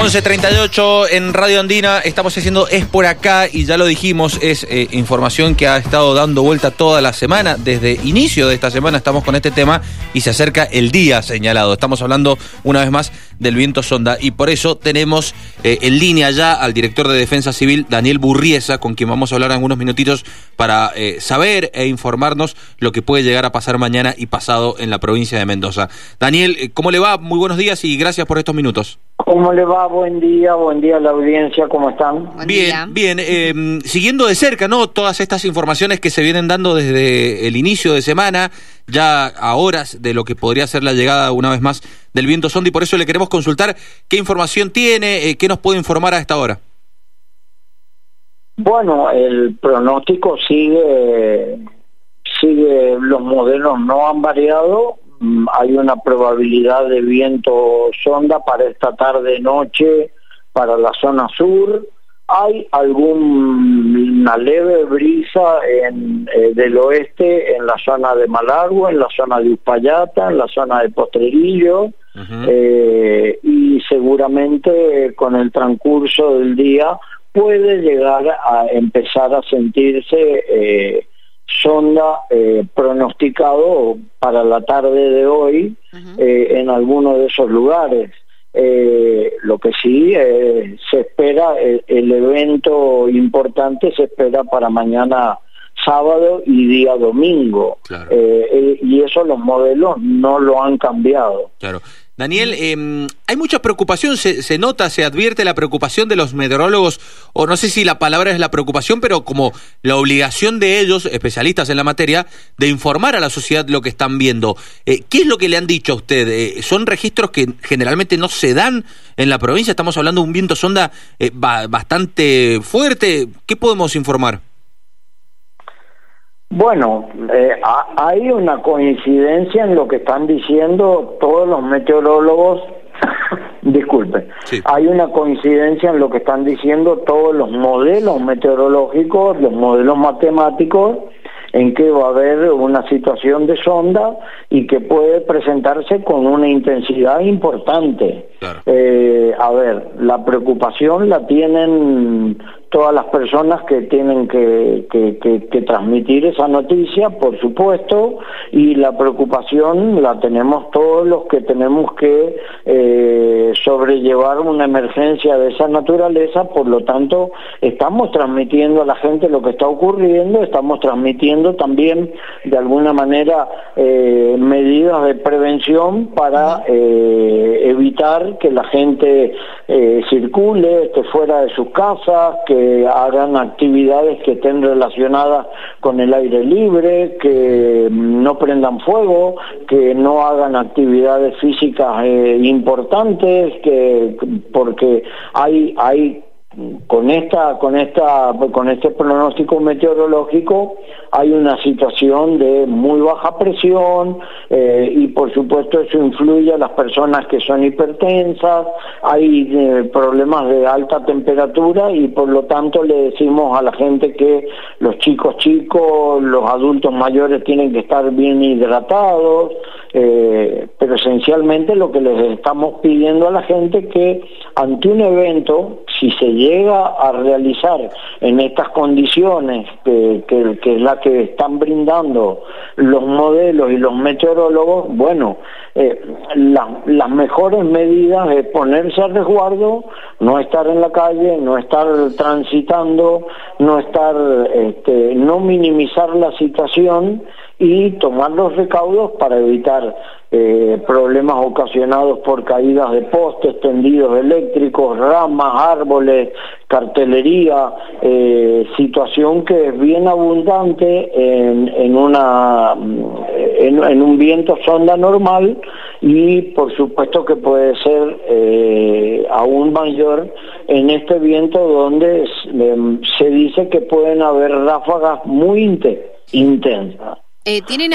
11.38 en Radio Andina, estamos haciendo Es por acá y ya lo dijimos, es eh, información que ha estado dando vuelta toda la semana. Desde inicio de esta semana estamos con este tema y se acerca el día señalado. Estamos hablando una vez más del viento sonda y por eso tenemos eh, en línea ya al director de Defensa Civil, Daniel Burriesa, con quien vamos a hablar algunos minutitos para eh, saber e informarnos lo que puede llegar a pasar mañana y pasado en la provincia de Mendoza. Daniel, ¿cómo le va? Muy buenos días y gracias por estos minutos. ¿Cómo le va? Buen día, buen día a la audiencia, ¿cómo están? bien, bien. Eh, siguiendo de cerca, ¿no? Todas estas informaciones que se vienen dando desde el inicio de semana, ya a horas de lo que podría ser la llegada una vez más del viento sonda y por eso le queremos consultar qué información tiene, eh, qué nos puede informar a esta hora. Bueno, el pronóstico sigue, sigue, los modelos no han variado, hay una probabilidad de viento sonda para esta tarde-noche para la zona sur. Hay alguna leve brisa en, eh, del oeste en la zona de Malargo, en la zona de Uspallata, en la zona de Postrerillo, eh, y seguramente con el transcurso del día puede llegar a empezar a sentirse eh, sonda eh, pronosticado para la tarde de hoy eh, en alguno de esos lugares. Eh, lo que sí se espera, el, evento importante se espera para mañana sábado y día domingo. y eso los modelos no lo han cambiado. Claro. Daniel, em, hay mucha preocupación, se, nota, se advierte la preocupación de los meteorólogos, o no sé si la palabra es la preocupación, pero como la obligación de ellos, especialistas en la materia, de informar a la sociedad lo que están viendo. Eh, ¿Qué es lo que le han dicho a usted? Eh, ¿Son registros que generalmente no se dan en la provincia? Estamos hablando de un viento sonda eh, bastante fuerte. ¿Qué podemos informar? Bueno, eh, hay una coincidencia en lo que están diciendo todos los meteorólogos. Disculpe, hay una coincidencia en lo que están diciendo todos los modelos meteorológicos, los modelos matemáticos, en que va a haber una situación de sonda y que puede presentarse con una intensidad importante. Eh, a ver, la preocupación la tienen todas las personas que tienen que, transmitir esa noticia, por supuesto, y la preocupación la tenemos todos los que tenemos que eh, sobrellevar una emergencia de esa naturaleza, por lo tanto, estamos transmitiendo a la gente lo que está ocurriendo, estamos transmitiendo también de alguna manera eh, medidas de prevención para eh, evitar que la gente circule, esté fuera de sus casas, que hagan actividades que estén relacionadas con el aire libre, que no prendan fuego, que no hagan actividades físicas eh, importantes, que porque hay hay con esta con esta con este pronóstico meteorológico hay una situación de muy baja presión eh, y por supuesto eso influye a las personas que son hipertensas hay eh, problemas de alta temperatura y por lo tanto le decimos a la gente que los chicos chicos los adultos mayores tienen que estar bien hidratados eh, pero esencialmente lo que les estamos pidiendo a la gente que ante un evento, si se llega a realizar en estas condiciones que, es la que están brindando los modelos y los meteorólogos, bueno, eh, las mejores medidas es ponerse a resguardo, no estar en la calle, no estar transitando, no estar, este, no minimizar la situación y tomar los recaudos para evitar eh, problemas ocasionados por caídas de postes, tendidos eléctricos, ramas, árboles, cartelería, eh, situación que es bien abundante en, una, en, un viento sonda normal y por supuesto que puede ser eh, aún mayor en este viento donde se dice que pueden haber ráfagas muy intensas. Eh, ¿tienen,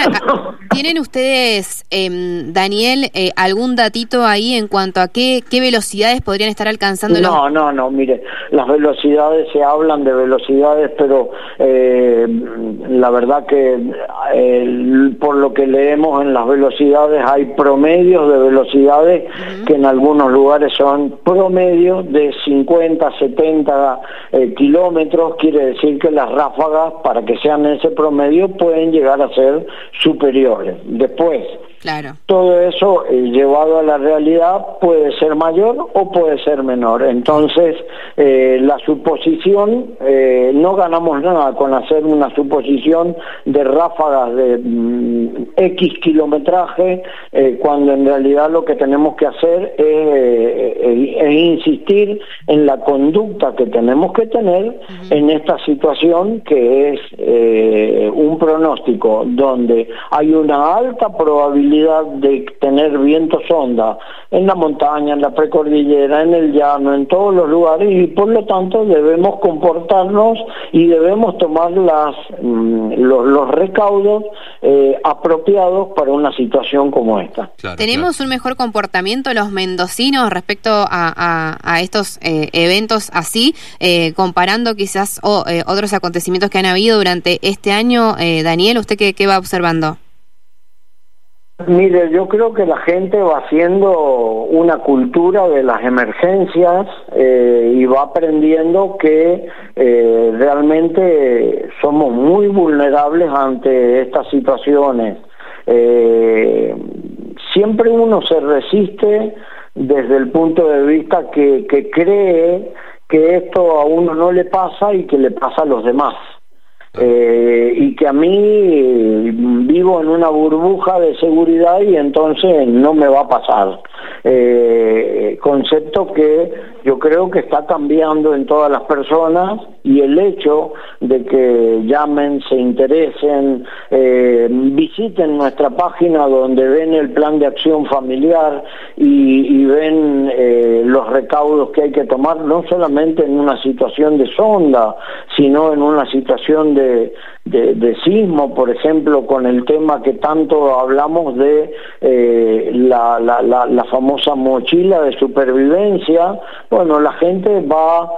¿Tienen ustedes, em, Daniel, eh, algún datito ahí en cuanto a qué, qué velocidades podrían estar alcanzando? No, no, no, mire, las velocidades se hablan de velocidades, pero eh, la verdad que por lo que leemos en las velocidades hay promedios de velocidades que en algunos lugares son promedios de 50, 70 eh, kilómetros, quiere decir que las ráfagas, para que sean ese promedio, pueden llegar a ser superiores. Después, todo eso eh, llevado a la realidad puede ser mayor o puede ser menor. Entonces, eh, la suposición, eh, no ganamos nada con hacer una suposición de ráfagas de mm, X kilometraje, cuando en realidad lo que tenemos que hacer es, insistir en la conducta que tenemos que tener en esta situación que es un pronóstico donde hay una alta probabilidad de tener vientos sonda en la montaña, en la precordillera, en el llano, en todos los lugares y por lo tanto debemos comportarnos y debemos tomar las, mm, los, recaudos eh, apropiados para una situación como esta. ¿Tenemos un mejor comportamiento los mendocinos respecto a, a, estos eh, eventos así, eh, comparando quizás otros acontecimientos que han habido durante este año? Daniel, ¿usted qué, qué va observando? Mire, yo creo que la gente va haciendo una cultura de las emergencias eh, y va aprendiendo que eh, realmente somos muy vulnerables ante estas situaciones. Eh, siempre uno se resiste desde el punto de vista que, que cree que esto a uno no le pasa y que le pasa a los demás. Eh, y que a mí vivo en una burbuja de seguridad y entonces no me va a pasar. Eh, concepto que yo creo que está cambiando en todas las personas y el hecho de que llamen, se interesen, eh, visiten nuestra página donde ven el plan de acción familiar y, ven eh, los recaudos que hay que tomar, no solamente en una situación de sonda, sino en una situación de, sismo, por ejemplo, con el tema que tanto hablamos de eh, la, famosa mochila de supervivencia, bueno, la gente va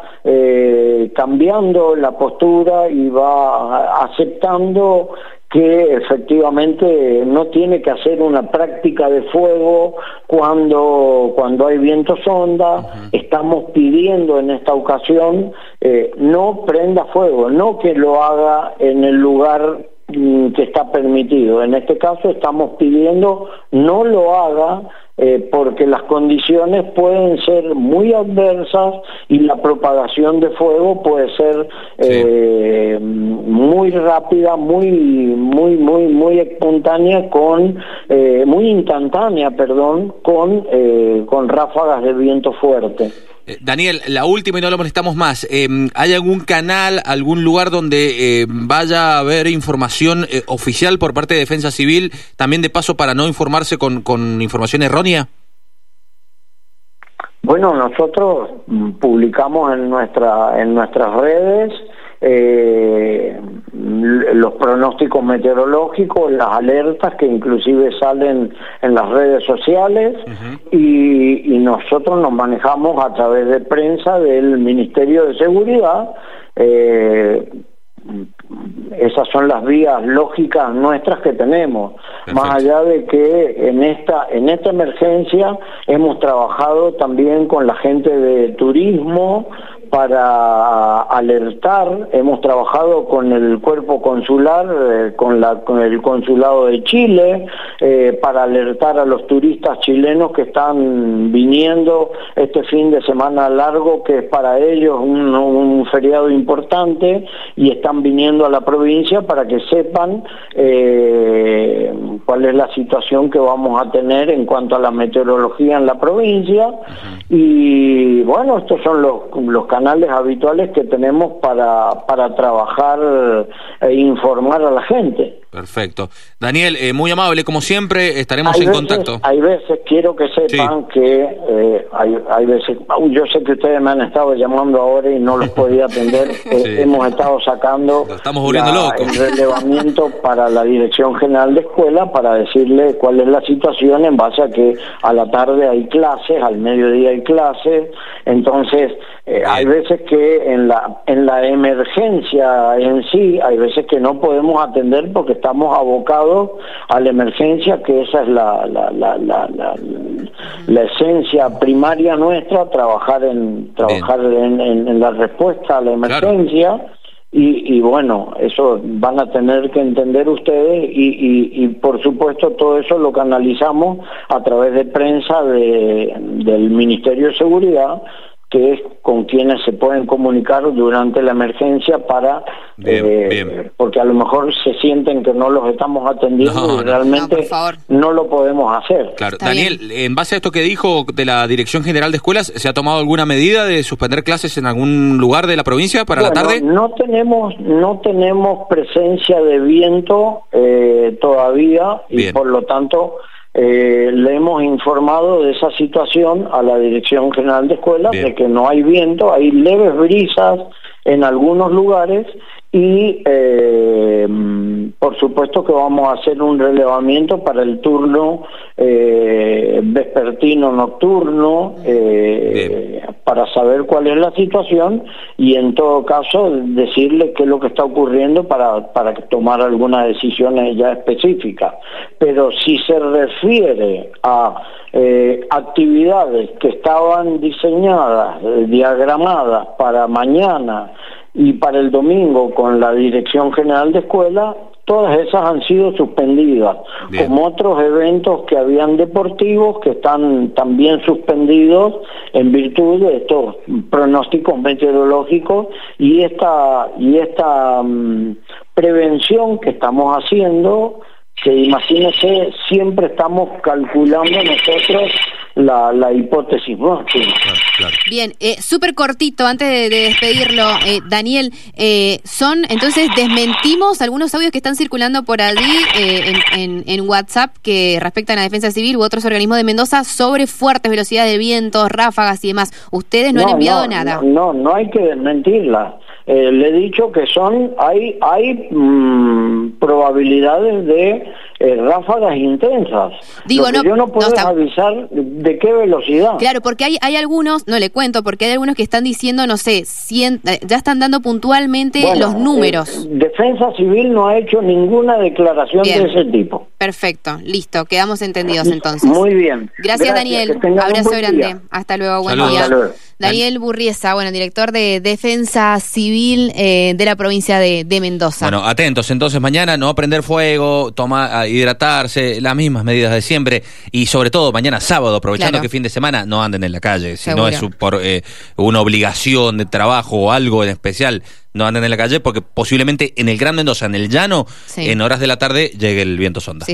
cambiando la postura y va aceptando que efectivamente no tiene que hacer una práctica de fuego cuando, cuando hay viento sonda. Estamos pidiendo en esta ocasión eh, no prenda fuego, no que lo haga en el lugar mm, que está permitido. En este caso estamos pidiendo no lo haga eh, porque las condiciones pueden ser muy adversas y la propagación de fuego puede ser eh, muy rápida, muy, muy, muy, muy espontánea, con, eh, muy instantánea, perdón, con, con ráfagas de viento fuerte. Eh, Daniel, la última y no lo molestamos más. Em, ¿Hay algún canal, algún lugar donde em, vaya a haber información eh, oficial por parte de Defensa Civil, también de paso para no informarse con, con información errónea? Bueno, nosotros mm, publicamos en, nuestra, en nuestras redes eh, los pronósticos meteorológicos, las alertas que inclusive salen en las redes sociales y, y, nosotros nos manejamos a través de prensa del Ministerio de Seguridad. Eh, esas son las vías lógicas nuestras que tenemos. Más allá de que en esta, en esta emergencia hemos trabajado también con la gente de turismo, para alertar, hemos trabajado con el cuerpo consular, eh, con, la, con el consulado de Chile, eh, para alertar a los turistas chilenos que están viniendo este fin de semana largo, que es para ellos un, un feriado importante, y están viniendo a la provincia para que sepan eh, cuál es la situación que vamos a tener en cuanto a la meteorología en la provincia. Y bueno, estos son los, los canales habituales que tenemos para, para trabajar e informar a la gente. Perfecto. Daniel, eh, muy amable, como siempre, estaremos en contacto. Hay veces, quiero que sepan que eh, hay, hay veces, yo sé que ustedes me han estado llamando ahora y no los podía atender, eh, hemos estado sacando estamos volviendo el relevamiento para la Dirección General de Escuela para decirle cuál es la situación en base a que a la tarde hay clases, al mediodía hay clases, entonces hay veces que en la, en la emergencia en sí, hay veces que no podemos atender porque estamos abocados a la emergencia, que esa es la, la, la, la, la esencia primaria nuestra, trabajar en trabajar en, en, la respuesta a la emergencia. Y, y, bueno, eso van a tener que entender ustedes y, y, y, por supuesto todo eso lo canalizamos a través de prensa de, del Ministerio de Seguridad que es con quienes se pueden comunicar durante la emergencia para eh, porque a lo mejor se sienten que no los estamos atendiendo y realmente no, lo podemos hacer. Claro, Daniel, en base a esto que dijo de la Dirección General de Escuelas, ¿se ha tomado alguna medida de suspender clases en algún lugar de la provincia para la tarde? No tenemos no tenemos presencia de viento eh, todavía y por lo tanto eh, le hemos informado de esa situación a la Dirección General de Escuelas, de que no hay viento, hay leves brisas en algunos lugares y eh, por supuesto que vamos a hacer un relevamiento para el turno eh, vespertino nocturno eh, para saber cuál es la situación y en todo caso decirle qué es lo que está ocurriendo para, para tomar algunas decisiones ya específicas. Pero si se refiere a actividades que estaban diseñadas, diagramadas para mañana, y para el domingo con la Dirección General de Escuela, todas esas han sido suspendidas, como otros eventos que habían deportivos que están también suspendidos en virtud de estos pronósticos meteorológicos y esta y esta mm, prevención que estamos haciendo que imagínese, siempre estamos calculando nosotros la, la hipótesis. Bien, eh, súper cortito, antes de, despedirlo, eh, Daniel, eh, son, entonces, desmentimos algunos audios que están circulando por allí eh, en, en, WhatsApp que respectan a Defensa Civil u otros organismos de Mendoza sobre fuertes velocidades de vientos, ráfagas y demás. Ustedes no, han enviado nada. No, no, hay que desmentirla. le he dicho que son, hay, hay mm, probabilidades de eh, ráfagas intensas. Digo, no, yo no puedo avisar de qué velocidad. Claro, porque hay, hay algunos, no le cuento, porque hay algunos que están diciendo, no sé, cien, eh, ya están dando puntualmente los números. Eh, Defensa Civil no ha hecho ninguna declaración de ese tipo. Perfecto, listo, quedamos entendidos entonces. Muy bien. Gracias, Daniel. Abrazo grande. Hasta luego, buen día. Daniel Burriesa, bueno, director de Defensa Civil de la provincia de, de, Mendoza. Bueno, atentos, entonces mañana no prender fuego, toma, hidratarse, las mismas medidas de siempre y sobre todo mañana sábado, aprovechando que fin de semana, no anden en la calle, si no es por eh, una obligación de trabajo o algo en especial, no anden en la calle porque posiblemente en el Gran Mendoza, en el llano, en horas de la tarde llegue el viento sonda.